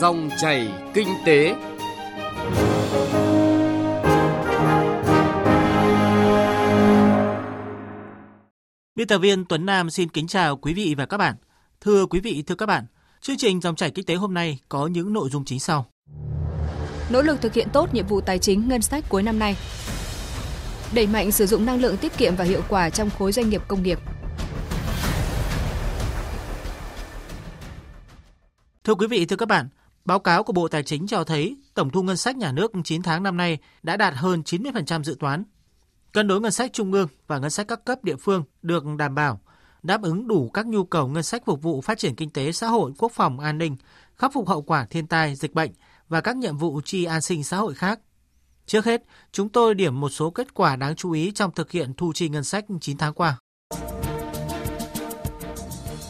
Dòng chảy kinh tế. Biên tập viên Tuấn Nam xin kính chào quý vị và các bạn. Thưa quý vị, thưa các bạn, chương trình Dòng chảy kinh tế hôm nay có những nội dung chính sau. Nỗ lực thực hiện tốt nhiệm vụ tài chính ngân sách cuối năm nay. Đẩy mạnh sử dụng năng lượng tiết kiệm và hiệu quả trong khối doanh nghiệp công nghiệp. Thưa quý vị, thưa các bạn, báo cáo của Bộ Tài chính cho thấy tổng thu ngân sách nhà nước 9 tháng năm nay đã đạt hơn 90% dự toán. Cân đối ngân sách trung ương và ngân sách các cấp địa phương được đảm bảo, đáp ứng đủ các nhu cầu ngân sách phục vụ phát triển kinh tế xã hội, quốc phòng, an ninh, khắc phục hậu quả thiên tai, dịch bệnh và các nhiệm vụ chi an sinh xã hội khác. Trước hết, chúng tôi điểm một số kết quả đáng chú ý trong thực hiện thu chi ngân sách 9 tháng qua.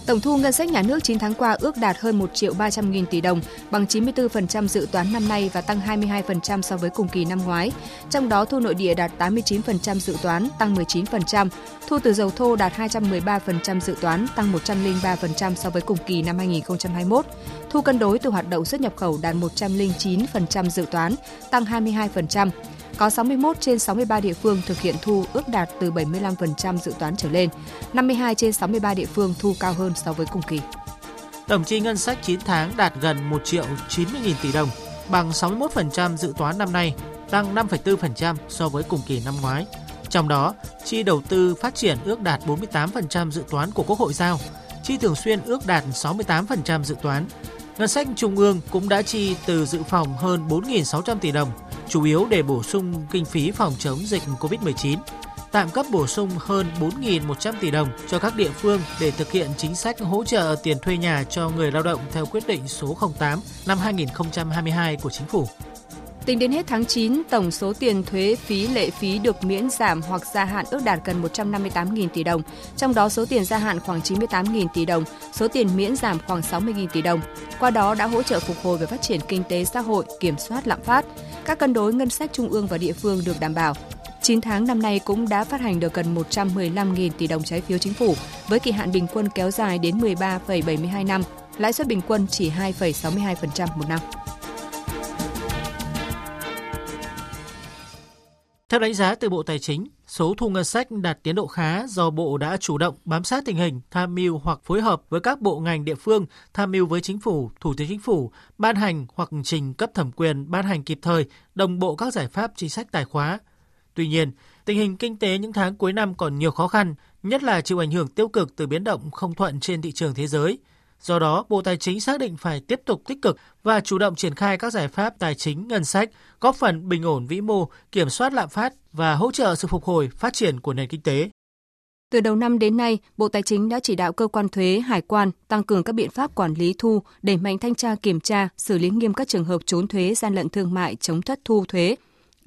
Tổng thu ngân sách nhà nước 9 tháng qua ước đạt hơn 1 triệu 300 nghìn tỷ đồng, bằng 94% dự toán năm nay và tăng 22% so với cùng kỳ năm ngoái. Trong đó thu nội địa đạt 89% dự toán, tăng 19%, thu từ dầu thô đạt 213% dự toán, tăng 103% so với cùng kỳ năm 2021. Thu cân đối từ hoạt động xuất nhập khẩu đạt 109% dự toán, tăng 22%. Có 61 trên 63 địa phương thực hiện thu ước đạt từ 75% dự toán trở lên. 52 trên 63 địa phương thu cao hơn so với cùng kỳ. Tổng chi ngân sách 9 tháng đạt gần 1 triệu 90 nghìn tỷ đồng, bằng 61% dự toán năm nay, tăng 5,4% so với cùng kỳ năm ngoái. Trong đó, chi đầu tư phát triển ước đạt 48% dự toán của Quốc hội giao, chi thường xuyên ước đạt 68% dự toán. Ngân sách trung ương cũng đã chi từ dự phòng hơn 4.600 tỷ đồng, chủ yếu để bổ sung kinh phí phòng chống dịch COVID-19, tạm cấp bổ sung hơn 4.100 tỷ đồng cho các địa phương để thực hiện chính sách hỗ trợ tiền thuê nhà cho người lao động theo quyết định số 08 năm 2022 của Chính phủ. Tính đến hết tháng 9, tổng số tiền thuế phí lệ phí được miễn giảm hoặc gia hạn ước đạt gần 158.000 tỷ đồng, trong đó số tiền gia hạn khoảng 98.000 tỷ đồng, số tiền miễn giảm khoảng 60.000 tỷ đồng. Qua đó đã hỗ trợ phục hồi và phát triển kinh tế xã hội, kiểm soát lạm phát. Các cân đối ngân sách trung ương và địa phương được đảm bảo. 9 tháng năm nay cũng đã phát hành được gần 115.000 tỷ đồng trái phiếu chính phủ, với kỳ hạn bình quân kéo dài đến 13,72 năm, lãi suất bình quân chỉ 2,62% một năm. Theo đánh giá từ Bộ Tài chính, số thu ngân sách đạt tiến độ khá do Bộ đã chủ động bám sát tình hình, tham mưu hoặc phối hợp với các bộ ngành địa phương, tham mưu với Chính phủ, Thủ tướng Chính phủ, ban hành hoặc trình cấp thẩm quyền ban hành kịp thời, đồng bộ các giải pháp chính sách tài khóa. Tuy nhiên, tình hình kinh tế những tháng cuối năm còn nhiều khó khăn, nhất là chịu ảnh hưởng tiêu cực từ biến động không thuận trên thị trường thế giới – Do đó, Bộ Tài chính xác định phải tiếp tục tích cực và chủ động triển khai các giải pháp tài chính ngân sách, góp phần bình ổn vĩ mô, kiểm soát lạm phát và hỗ trợ sự phục hồi, phát triển của nền kinh tế. Từ đầu năm đến nay, Bộ Tài chính đã chỉ đạo cơ quan thuế, hải quan tăng cường các biện pháp quản lý thu, đẩy mạnh thanh tra kiểm tra, xử lý nghiêm các trường hợp trốn thuế, gian lận thương mại, chống thất thu thuế,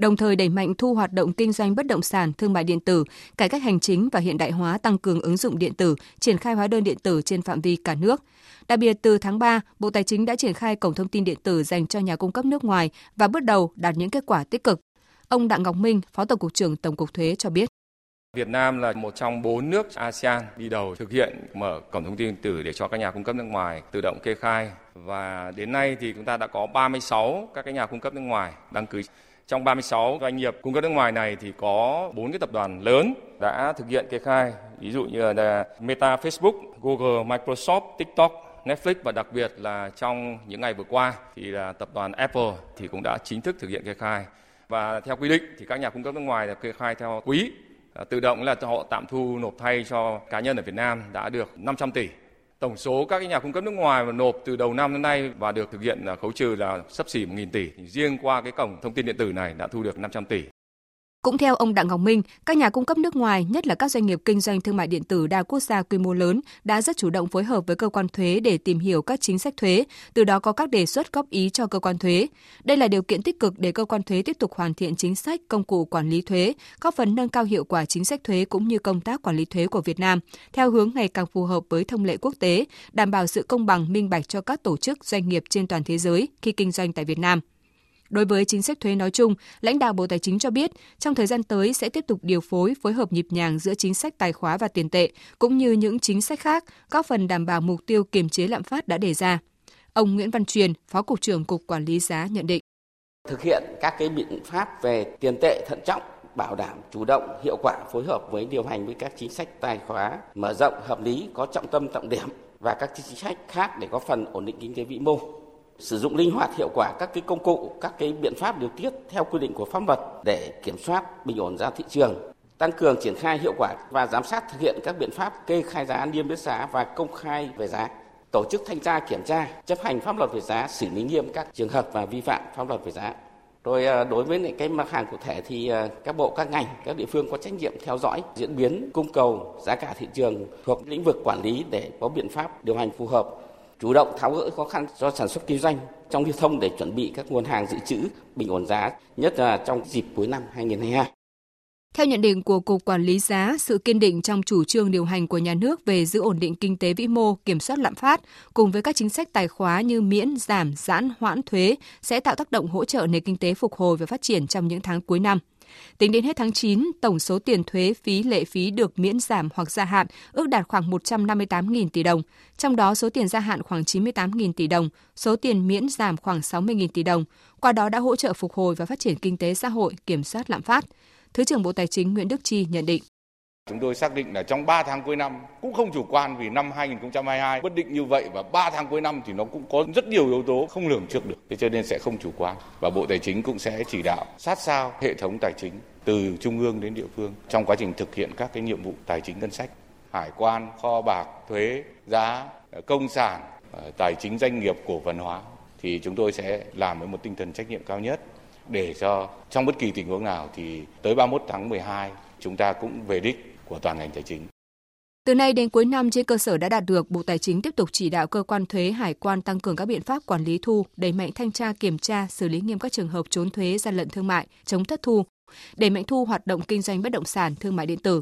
đồng thời đẩy mạnh thu hoạt động kinh doanh bất động sản, thương mại điện tử, cải cách hành chính và hiện đại hóa tăng cường ứng dụng điện tử, triển khai hóa đơn điện tử trên phạm vi cả nước. Đặc biệt từ tháng 3, Bộ Tài chính đã triển khai cổng thông tin điện tử dành cho nhà cung cấp nước ngoài và bước đầu đạt những kết quả tích cực. Ông Đặng Ngọc Minh, Phó Tổng cục trưởng Tổng cục Thuế cho biết. Việt Nam là một trong bốn nước ASEAN đi đầu thực hiện mở cổng thông tin điện tử để cho các nhà cung cấp nước ngoài tự động kê khai và đến nay thì chúng ta đã có 36 các cái nhà cung cấp nước ngoài đăng ký trong 36 doanh nghiệp cung cấp nước ngoài này thì có 4 cái tập đoàn lớn đã thực hiện kê khai, ví dụ như là Meta, Facebook, Google, Microsoft, TikTok, Netflix và đặc biệt là trong những ngày vừa qua thì là tập đoàn Apple thì cũng đã chính thức thực hiện kê khai. Và theo quy định thì các nhà cung cấp nước ngoài là kê khai theo quý à, tự động là họ tạm thu nộp thay cho cá nhân ở Việt Nam đã được 500 tỷ. Tổng số các nhà cung cấp nước ngoài mà nộp từ đầu năm đến nay và được thực hiện khấu trừ là sấp xỉ 1.000 tỷ. Riêng qua cái cổng thông tin điện tử này đã thu được 500 tỷ. Cũng theo ông Đặng Ngọc Minh, các nhà cung cấp nước ngoài, nhất là các doanh nghiệp kinh doanh thương mại điện tử đa quốc gia quy mô lớn, đã rất chủ động phối hợp với cơ quan thuế để tìm hiểu các chính sách thuế, từ đó có các đề xuất góp ý cho cơ quan thuế. Đây là điều kiện tích cực để cơ quan thuế tiếp tục hoàn thiện chính sách, công cụ quản lý thuế, góp phần nâng cao hiệu quả chính sách thuế cũng như công tác quản lý thuế của Việt Nam, theo hướng ngày càng phù hợp với thông lệ quốc tế, đảm bảo sự công bằng minh bạch cho các tổ chức doanh nghiệp trên toàn thế giới khi kinh doanh tại Việt Nam. Đối với chính sách thuế nói chung, lãnh đạo Bộ Tài chính cho biết, trong thời gian tới sẽ tiếp tục điều phối, phối hợp nhịp nhàng giữa chính sách tài khóa và tiền tệ, cũng như những chính sách khác, góp phần đảm bảo mục tiêu kiềm chế lạm phát đã đề ra. Ông Nguyễn Văn Truyền, Phó Cục trưởng Cục Quản lý giá nhận định. Thực hiện các cái biện pháp về tiền tệ thận trọng, bảo đảm chủ động, hiệu quả phối hợp với điều hành với các chính sách tài khóa mở rộng hợp lý có trọng tâm trọng điểm và các chính sách khác để có phần ổn định kinh tế vĩ mô sử dụng linh hoạt hiệu quả các cái công cụ, các cái biện pháp điều tiết theo quy định của pháp luật để kiểm soát bình ổn giá thị trường, tăng cường triển khai hiệu quả và giám sát thực hiện các biện pháp kê khai giá, niêm yết giá và công khai về giá tổ chức thanh tra kiểm tra, chấp hành pháp luật về giá, xử lý nghiêm các trường hợp và vi phạm pháp luật về giá. Rồi à, đối với cái mặt hàng cụ thể thì à, các bộ, các ngành, các địa phương có trách nhiệm theo dõi diễn biến cung cầu, giá cả thị trường thuộc lĩnh vực quản lý để có biện pháp điều hành phù hợp chủ động tháo gỡ khó khăn cho sản xuất kinh doanh trong lưu thông để chuẩn bị các nguồn hàng dự trữ bình ổn giá, nhất là trong dịp cuối năm 2022. Theo nhận định của Cục Quản lý giá, sự kiên định trong chủ trương điều hành của nhà nước về giữ ổn định kinh tế vĩ mô, kiểm soát lạm phát, cùng với các chính sách tài khóa như miễn, giảm, giãn, hoãn thuế sẽ tạo tác động hỗ trợ nền kinh tế phục hồi và phát triển trong những tháng cuối năm. Tính đến hết tháng 9, tổng số tiền thuế phí lệ phí được miễn giảm hoặc gia hạn ước đạt khoảng 158.000 tỷ đồng, trong đó số tiền gia hạn khoảng 98.000 tỷ đồng, số tiền miễn giảm khoảng 60.000 tỷ đồng, qua đó đã hỗ trợ phục hồi và phát triển kinh tế xã hội, kiểm soát lạm phát. Thứ trưởng Bộ Tài chính Nguyễn Đức Chi nhận định. Chúng tôi xác định là trong 3 tháng cuối năm cũng không chủ quan vì năm 2022 bất định như vậy và 3 tháng cuối năm thì nó cũng có rất nhiều yếu tố không lường trước được. Thế cho nên sẽ không chủ quan và Bộ Tài chính cũng sẽ chỉ đạo sát sao hệ thống tài chính từ trung ương đến địa phương trong quá trình thực hiện các cái nhiệm vụ tài chính ngân sách, hải quan, kho bạc, thuế, giá, công sản, ờ, tài chính doanh nghiệp, cổ phần hóa thì chúng tôi sẽ làm với một tinh thần trách nhiệm cao nhất để cho trong bất kỳ tình huống nào thì tới 31 tháng 12 chúng ta cũng về đích của toàn ngành tài chính. Từ nay đến cuối năm trên cơ sở đã đạt được, Bộ Tài chính tiếp tục chỉ đạo cơ quan thuế hải quan tăng cường các biện pháp quản lý thu, đẩy mạnh thanh tra kiểm tra, xử lý nghiêm các trường hợp trốn thuế, gian lận thương mại, chống thất thu, đẩy mạnh thu hoạt động kinh doanh bất động sản, thương mại điện tử.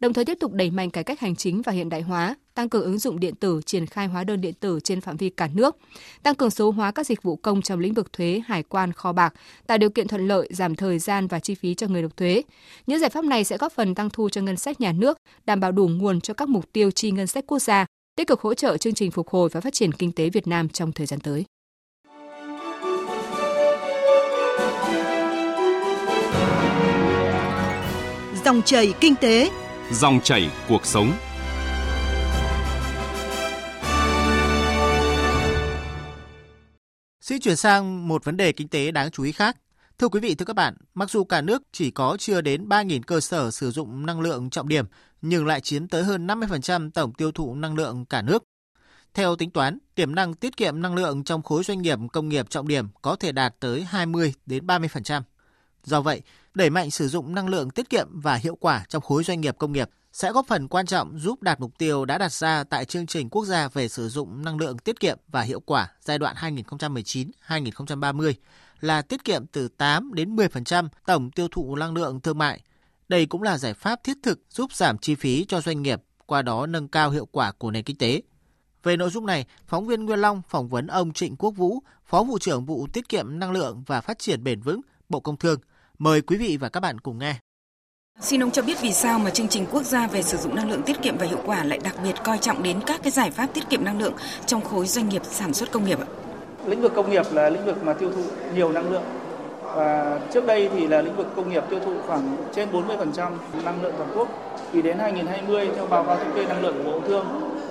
Đồng thời tiếp tục đẩy mạnh cải cách hành chính và hiện đại hóa, tăng cường ứng dụng điện tử, triển khai hóa đơn điện tử trên phạm vi cả nước, tăng cường số hóa các dịch vụ công trong lĩnh vực thuế, hải quan, kho bạc, tạo điều kiện thuận lợi, giảm thời gian và chi phí cho người nộp thuế. Những giải pháp này sẽ góp phần tăng thu cho ngân sách nhà nước, đảm bảo đủ nguồn cho các mục tiêu chi ngân sách quốc gia, tích cực hỗ trợ chương trình phục hồi và phát triển kinh tế Việt Nam trong thời gian tới. Dòng chảy kinh tế, Dòng chảy cuộc sống. Xin chuyển sang một vấn đề kinh tế đáng chú ý khác. Thưa quý vị, thưa các bạn, mặc dù cả nước chỉ có chưa đến 3.000 cơ sở sử dụng năng lượng trọng điểm, nhưng lại chiếm tới hơn 50% tổng tiêu thụ năng lượng cả nước. Theo tính toán, tiềm năng tiết kiệm năng lượng trong khối doanh nghiệp công nghiệp trọng điểm có thể đạt tới 20 đến 30%. Do vậy, đẩy mạnh sử dụng năng lượng tiết kiệm và hiệu quả trong khối doanh nghiệp công nghiệp sẽ góp phần quan trọng giúp đạt mục tiêu đã đặt ra tại chương trình quốc gia về sử dụng năng lượng tiết kiệm và hiệu quả giai đoạn 2019-2030 là tiết kiệm từ 8 đến 10% tổng tiêu thụ năng lượng thương mại. Đây cũng là giải pháp thiết thực giúp giảm chi phí cho doanh nghiệp, qua đó nâng cao hiệu quả của nền kinh tế. Về nội dung này, phóng viên Nguyên Long phỏng vấn ông Trịnh Quốc Vũ, Phó vụ trưởng vụ Tiết kiệm năng lượng và phát triển bền vững, Bộ Công Thương. Mời quý vị và các bạn cùng nghe. Xin ông cho biết vì sao mà chương trình quốc gia về sử dụng năng lượng tiết kiệm và hiệu quả lại đặc biệt coi trọng đến các cái giải pháp tiết kiệm năng lượng trong khối doanh nghiệp sản xuất công nghiệp ạ? Lĩnh vực công nghiệp là lĩnh vực mà tiêu thụ nhiều năng lượng và trước đây thì là lĩnh vực công nghiệp tiêu thụ khoảng trên 40% năng lượng toàn quốc. Thì đến 2020 theo báo cáo thống kê năng lượng của Bộ Thương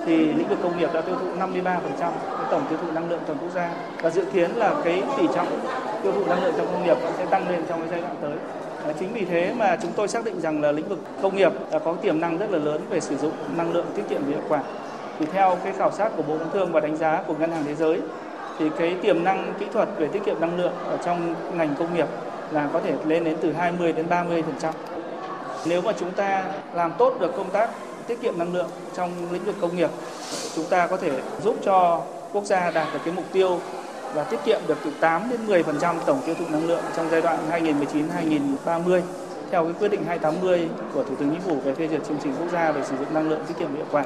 thì lĩnh vực công nghiệp đã tiêu thụ 53% tổng tiêu thụ năng lượng toàn quốc gia và dự kiến là cái tỷ trọng tiêu thụ năng lượng trong công nghiệp sẽ tăng lên trong cái giai đoạn tới. Chính vì thế mà chúng tôi xác định rằng là lĩnh vực công nghiệp đã có tiềm năng rất là lớn về sử dụng năng lượng tiết kiệm và hiệu quả. Thì theo cái khảo sát của Bộ Công Thương và đánh giá của Ngân hàng Thế giới thì cái tiềm năng kỹ thuật về tiết kiệm năng lượng ở trong ngành công nghiệp là có thể lên đến từ 20 đến 30%. Nếu mà chúng ta làm tốt được công tác tiết kiệm năng lượng trong lĩnh vực công nghiệp, chúng ta có thể giúp cho quốc gia đạt được cái mục tiêu và tiết kiệm được từ 8 đến 10% tổng tiêu thụ năng lượng trong giai đoạn 2019-2030 theo cái quyết định 280 của Thủ tướng Chính phủ về phê duyệt chương trình quốc gia về sử dụng năng lượng tiết kiệm hiệu quả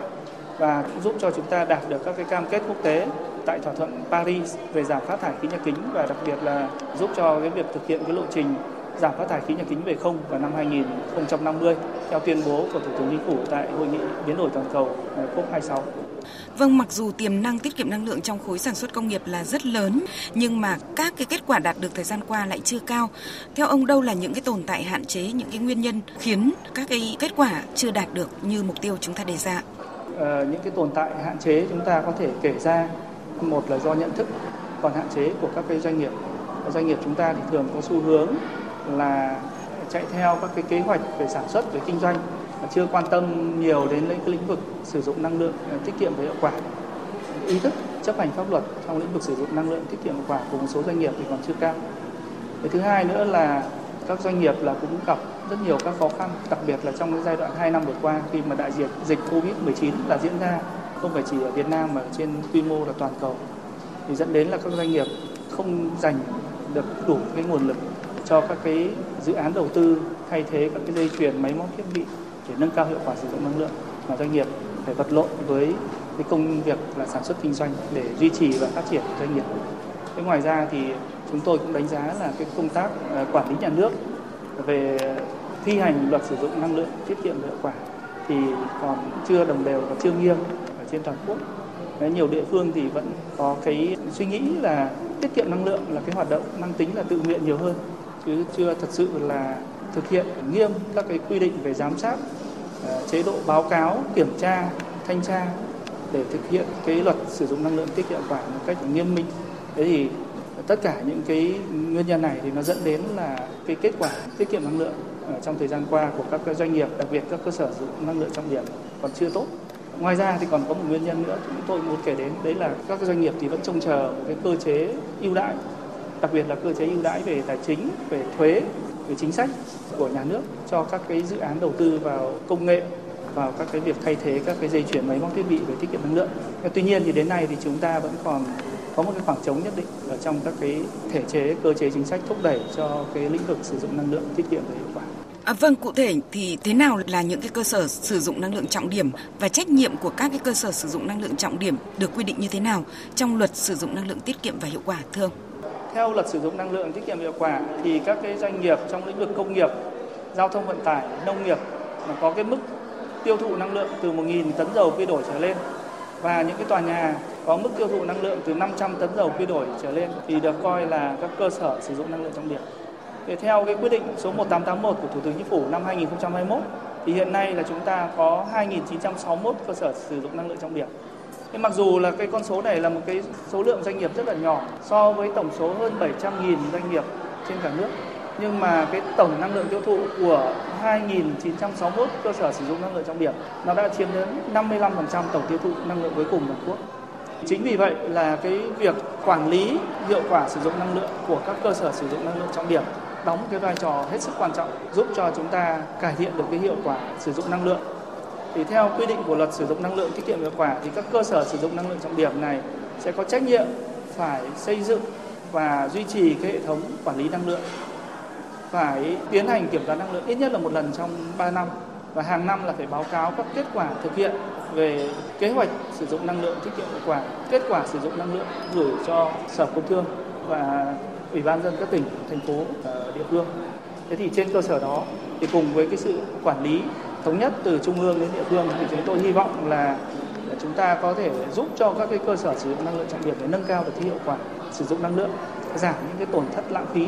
và cũng giúp cho chúng ta đạt được các cái cam kết quốc tế tại thỏa thuận Paris về giảm phát thải khí nhà kính và đặc biệt là giúp cho cái việc thực hiện cái lộ trình giảm phát thải khí nhà kính về không vào năm 2050 theo tuyên bố của Thủ tướng Chính phủ tại hội nghị biến đổi toàn cầu ờ, COP26. Vâng, mặc dù tiềm năng tiết kiệm năng lượng trong khối sản xuất công nghiệp là rất lớn, nhưng mà các cái kết quả đạt được thời gian qua lại chưa cao. Theo ông đâu là những cái tồn tại hạn chế, những cái nguyên nhân khiến các cái kết quả chưa đạt được như mục tiêu chúng ta đề ra? À, những cái tồn tại hạn chế chúng ta có thể kể ra một là do nhận thức còn hạn chế của các cái doanh nghiệp. Doanh nghiệp chúng ta thì thường có xu hướng là chạy theo các cái kế hoạch về sản xuất, về kinh doanh chưa quan tâm nhiều đến những lĩnh vực sử dụng năng lượng ờ, tiết kiệm và hiệu quả. Ý thức chấp hành pháp luật trong lĩnh vực sử dụng năng lượng tiết kiệm hiệu quả của một số doanh nghiệp thì còn chưa cao. Cái thứ hai nữa là các doanh nghiệp là cũng gặp rất nhiều các khó khăn, đặc biệt là trong cái giai đoạn 2 năm vừa qua khi mà đại dịch dịch Covid-19 là diễn ra không phải chỉ ở Việt Nam mà trên quy mô là toàn cầu thì dẫn đến là các doanh nghiệp không dành được đủ cái nguồn lực cho các cái dự án đầu tư thay thế các cái dây chuyền máy móc thiết bị để nâng cao hiệu quả sử dụng năng lượng mà doanh nghiệp phải vật lộn với cái công việc là sản xuất kinh doanh để duy trì và phát triển doanh nghiệp. Thế ngoài ra thì chúng tôi cũng đánh giá là cái công tác à, quản lý nhà nước về thi hành luật sử dụng năng lượng tiết kiệm và hiệu quả thì còn chưa đồng đều và chưa nghiêm ở trên toàn quốc. Đấy, nhiều địa phương thì vẫn có cái suy nghĩ là tiết kiệm năng lượng là cái hoạt động mang tính là tự nguyện nhiều hơn chứ chưa thật sự là thực hiện nghiêm các cái quy định về giám sát, Ờ, chế độ báo cáo, kiểm tra, thanh tra để thực hiện cái luật sử dụng năng lượng tiết kiệm quả một cách nghiêm minh. Thế thì tất cả những cái nguyên nhân này thì nó dẫn đến là cái kết quả tiết kiệm năng lượng trong thời gian qua của các doanh nghiệp, đặc biệt các cơ sở sử dụng năng lượng trọng điểm còn chưa tốt. Ngoài ra thì còn có một nguyên nhân nữa chúng tôi muốn kể đến đấy là các doanh nghiệp thì vẫn trông chờ một cái cơ chế ưu đãi, đặc biệt là cơ chế ưu đãi về tài chính, về thuế cái chính sách của nhà nước cho các cái dự án đầu tư vào công nghệ vào các cái việc thay thế các cái dây chuyển máy móc thiết bị về tiết kiệm năng lượng. Tuy nhiên thì đến nay thì chúng ta vẫn còn có một cái khoảng trống nhất định ở trong các cái thể chế cơ chế chính sách thúc đẩy cho cái lĩnh vực sử dụng năng lượng tiết kiệm và hiệu quả. À, vâng, cụ thể thì thế nào là những cái cơ sở sử dụng năng lượng trọng điểm và trách nhiệm của các cái cơ sở sử dụng năng lượng trọng điểm được quy định như thế nào trong luật sử dụng năng lượng tiết kiệm và hiệu quả thưa ông? Theo luật sử dụng năng lượng tiết kiệm hiệu quả thì các cái doanh nghiệp trong lĩnh vực công nghiệp, giao thông vận tải, nông nghiệp mà có cái mức tiêu thụ năng lượng từ 1.000 tấn dầu quy đổi trở lên và những cái tòa nhà có mức tiêu thụ năng lượng từ 500 tấn dầu quy đổi trở lên thì được coi là các cơ sở sử dụng năng lượng trọng điểm. Thì theo cái quyết định số 1881 của Thủ tướng Chính phủ năm 2021 thì hiện nay là chúng ta có 2.961 cơ sở sử dụng năng lượng trọng điểm nhưng mặc dù là cái con số này là một cái số lượng doanh nghiệp rất là nhỏ, so với tổng số hơn 700.000 doanh nghiệp trên cả nước. Nhưng mà cái tổng năng lượng tiêu thụ của 2.961 cơ sở sử dụng năng lượng trọng điểm, nó đã chiếm đến 55% tổng tiêu thụ năng lượng cuối cùng toàn quốc. Chính vì vậy là cái việc quản lý hiệu quả sử dụng năng lượng của các cơ sở sử dụng năng lượng trọng điểm đóng cái vai trò hết sức quan trọng, giúp cho chúng ta cải thiện được cái hiệu quả sử dụng năng lượng thì theo quy định của luật sử dụng năng lượng tiết kiệm hiệu quả thì các cơ sở sử dụng năng lượng trọng điểm này sẽ có trách nhiệm phải xây dựng và duy trì cái hệ thống quản lý năng lượng phải tiến hành kiểm toán năng lượng ít nhất là một lần trong 3 năm và hàng năm là phải báo cáo các kết quả thực hiện về kế hoạch sử dụng năng lượng tiết kiệm hiệu quả, kết quả sử dụng năng lượng gửi cho Sở Công Thương và Ủy ban dân các tỉnh, thành phố, địa phương. Thế thì trên cơ sở đó thì cùng với cái sự quản lý thống nhất từ trung ương đến địa phương thì chúng tôi hy vọng là chúng ta có thể giúp cho các cái cơ sở sử dụng năng lượng trọng điểm để nâng cao được cái hiệu quả sử dụng năng lượng, giảm những cái tổn thất lãng phí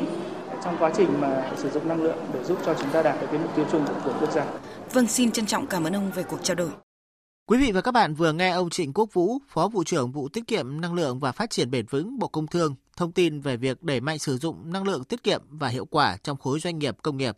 trong quá trình mà sử dụng năng lượng để giúp cho chúng ta đạt được cái mục tiêu chung của quốc gia. Vâng, xin trân trọng cảm ơn ông về cuộc trao đổi. Quý vị và các bạn vừa nghe ông Trịnh Quốc Vũ, Phó Vụ trưởng Vụ Tiết kiệm Năng lượng và Phát triển Bền vững Bộ Công Thương, thông tin về việc đẩy mạnh sử dụng năng lượng tiết kiệm và hiệu quả trong khối doanh nghiệp công nghiệp.